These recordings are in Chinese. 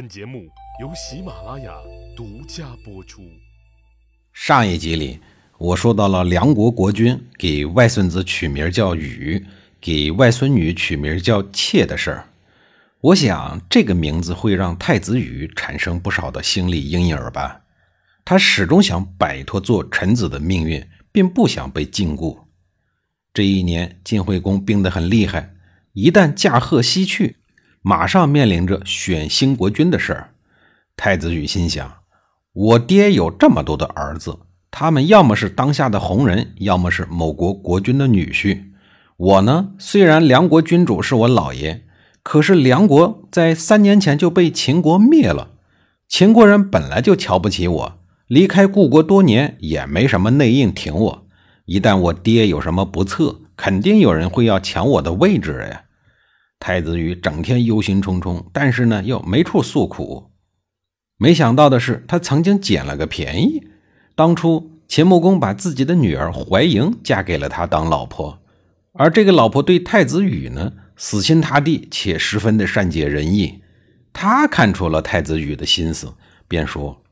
本节目由喜马拉雅独家播出。上一集里，我说到了梁国国君给外孙子取名叫禹，给外孙女取名叫妾的事儿。我想，这个名字会让太子禹产生不少的心理阴影吧？他始终想摆脱做臣子的命运，并不想被禁锢。这一年，晋惠公病得很厉害，一旦驾鹤西去，马上面临着选新国君的事儿。太子禹心想：我爹有这么多的儿子，他们要么是当下的红人，要么是某国国君的女婿。我呢，虽然梁国君主是我老爷。可是梁国在三年前就被秦国灭了，秦国人本来就瞧不起我，离开故国多年也没什么内应挺我。一旦我爹有什么不测，肯定有人会要抢我的位置呀。太子羽整天忧心忡忡，但是呢又没处诉苦。没想到的是，他曾经捡了个便宜。当初秦穆公把自己的女儿怀莹嫁给了他当老婆，而这个老婆对太子羽呢。死心塌地且十分的善解人意，他看出了太子羽的心思，便说：“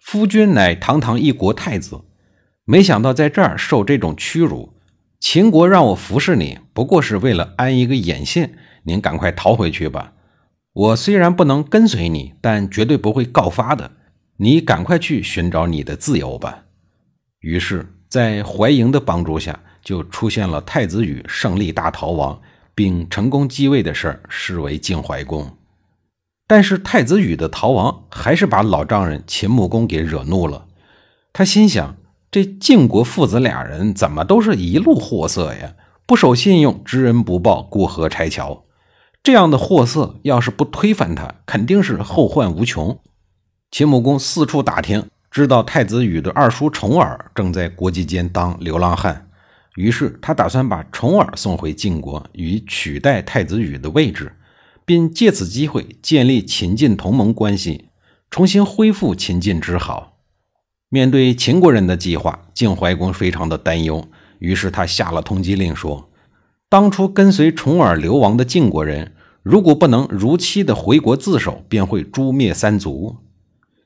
夫君乃堂堂一国太子，没想到在这儿受这种屈辱。秦国让我服侍你，不过是为了安一个眼线。您赶快逃回去吧。我虽然不能跟随你，但绝对不会告发的。你赶快去寻找你的自由吧。”于是，在怀莹的帮助下，就出现了太子羽胜利大逃亡。并成功继位的事儿视为晋怀公，但是太子羽的逃亡还是把老丈人秦穆公给惹怒了。他心想：这晋国父子俩人怎么都是一路货色呀？不守信用，知恩不报，过河拆桥，这样的货色要是不推翻他，肯定是后患无穷。秦穆公四处打听，知道太子羽的二叔重耳正在国际间当流浪汉。于是他打算把重耳送回晋国，以取代太子羽的位置，并借此机会建立秦晋同盟关系，重新恢复秦晋之好。面对秦国人的计划，晋怀公非常的担忧，于是他下了通缉令，说：当初跟随重耳流亡的晋国人，如果不能如期的回国自首，便会诛灭三族。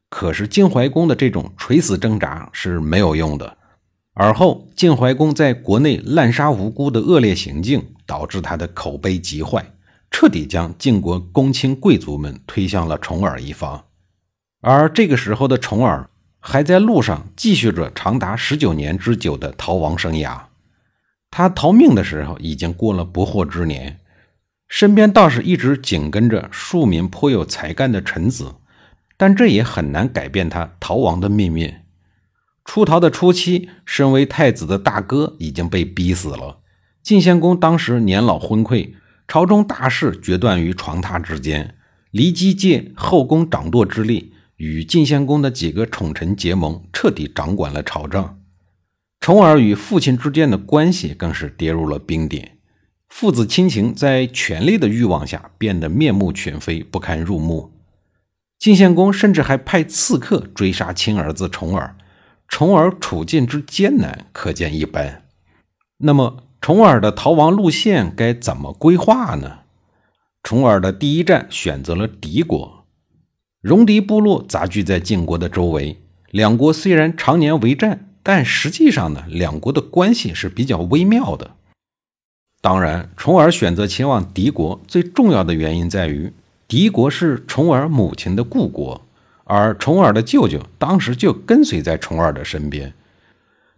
可是晋怀公的这种垂死挣扎是没有用的。而后，晋怀公在国内滥杀无辜的恶劣行径，导致他的口碑极坏，彻底将晋国公卿贵族们推向了重耳一方。而这个时候的重耳，还在路上继续着长达十九年之久的逃亡生涯。他逃命的时候已经过了不惑之年，身边倒是一直紧跟着数名颇有才干的臣子，但这也很难改变他逃亡的命运。出逃的初期，身为太子的大哥已经被逼死了。晋献公当时年老昏聩，朝中大事决断于床榻之间。骊姬借后宫掌舵之力，与晋献公的几个宠臣结盟，彻底掌管了朝政。重耳与父亲之间的关系更是跌入了冰点，父子亲情在权力的欲望下变得面目全非，不堪入目。晋献公甚至还派刺客追杀亲儿子重耳。重耳处境之艰难，可见一斑。那么，重耳的逃亡路线该怎么规划呢？重耳的第一站选择了敌国，戎狄部落杂居在晋国的周围。两国虽然常年为战，但实际上呢，两国的关系是比较微妙的。当然，重耳选择前往敌国，最重要的原因在于，敌国是重耳母亲的故国。而重耳的舅舅当时就跟随在重耳的身边，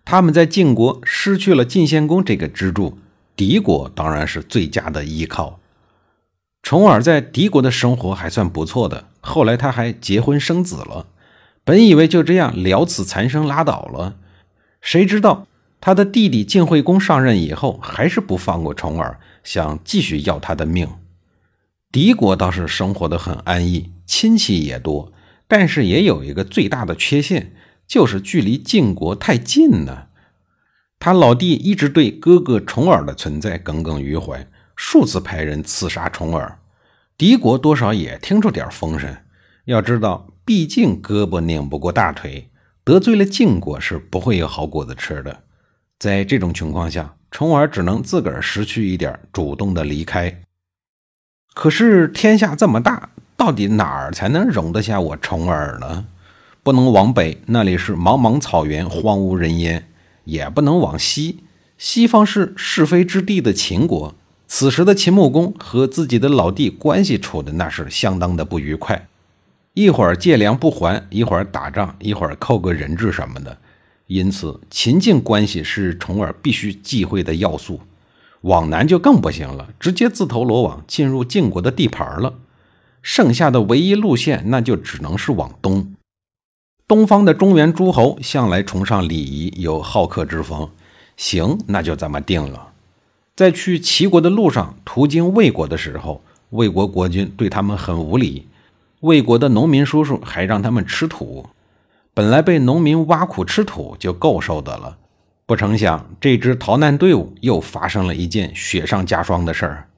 他们在晋国失去了晋献公这个支柱，敌国当然是最佳的依靠。重耳在敌国的生活还算不错的，后来他还结婚生子了。本以为就这样了此残生拉倒了，谁知道他的弟弟晋惠公上任以后，还是不放过重耳，想继续要他的命。敌国倒是生活的很安逸，亲戚也多。但是也有一个最大的缺陷，就是距离晋国太近了。他老弟一直对哥哥重耳的存在耿耿于怀，数次派人刺杀重耳。敌国多少也听出点风声。要知道，毕竟胳膊拧不过大腿，得罪了晋国是不会有好果子吃的。在这种情况下，重耳只能自个儿识趣一点，主动的离开。可是天下这么大。到底哪儿才能容得下我重耳呢？不能往北，那里是茫茫草原，荒无人烟；也不能往西，西方是是非之地的秦国。此时的秦穆公和自己的老弟关系处的那是相当的不愉快，一会儿借粮不还，一会儿打仗，一会儿扣个人质什么的。因此，秦晋关系是重耳必须忌讳的要素。往南就更不行了，直接自投罗网，进入晋国的地盘了。剩下的唯一路线，那就只能是往东。东方的中原诸侯向来崇尚礼仪，有好客之风。行，那就这么定了。在去齐国的路上，途经魏国的时候，魏国国君对他们很无礼。魏国的农民叔叔还让他们吃土。本来被农民挖苦吃土就够受的了，不成想这支逃难队伍又发生了一件雪上加霜的事儿。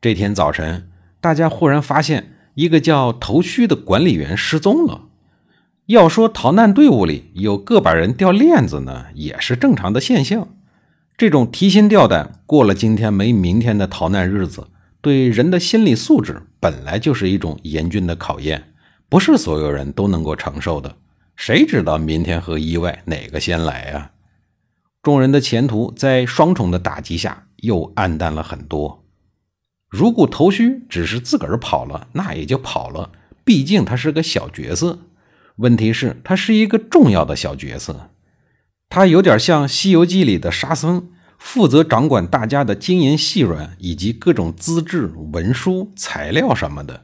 这天早晨，大家忽然发现一个叫头须的管理员失踪了。要说逃难队伍里有个把人掉链子呢，也是正常的现象。这种提心吊胆、过了今天没明天的逃难日子，对人的心理素质本来就是一种严峻的考验，不是所有人都能够承受的。谁知道明天和意外哪个先来啊？众人的前途在双重的打击下又暗淡了很多。如果头须只是自个儿跑了，那也就跑了，毕竟他是个小角色。问题是，他是一个重要的小角色，他有点像《西游记》里的沙僧，负责掌管大家的金银细软以及各种资质、文书、材料什么的。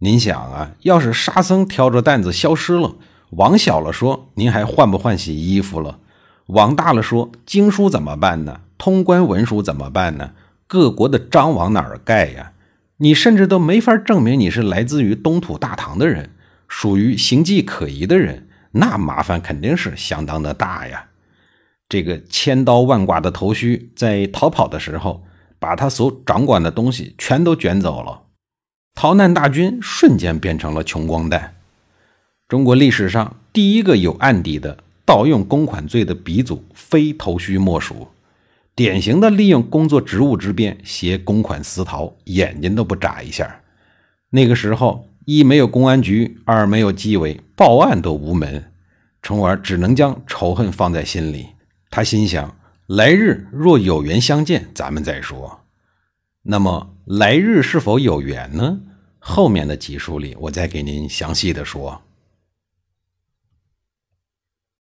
您想啊，要是沙僧挑着担子消失了，往小了说，您还换不换洗衣服了？往大了说，经书怎么办呢？通关文书怎么办呢？各国的章往哪儿盖呀？你甚至都没法证明你是来自于东土大唐的人。属于形迹可疑的人，那麻烦肯定是相当的大呀。这个千刀万剐的头须在逃跑的时候，把他所掌管的东西全都卷走了，逃难大军瞬间变成了穷光蛋。中国历史上第一个有案底的盗用公款罪的鼻祖，非头须莫属。典型的利用工作职务之便携公款私逃，眼睛都不眨一下。那个时候。一没有公安局，二没有纪委，报案都无门，从而只能将仇恨放在心里。他心想：来日若有缘相见，咱们再说。那么来日是否有缘呢？后面的集数里，我再给您详细的说。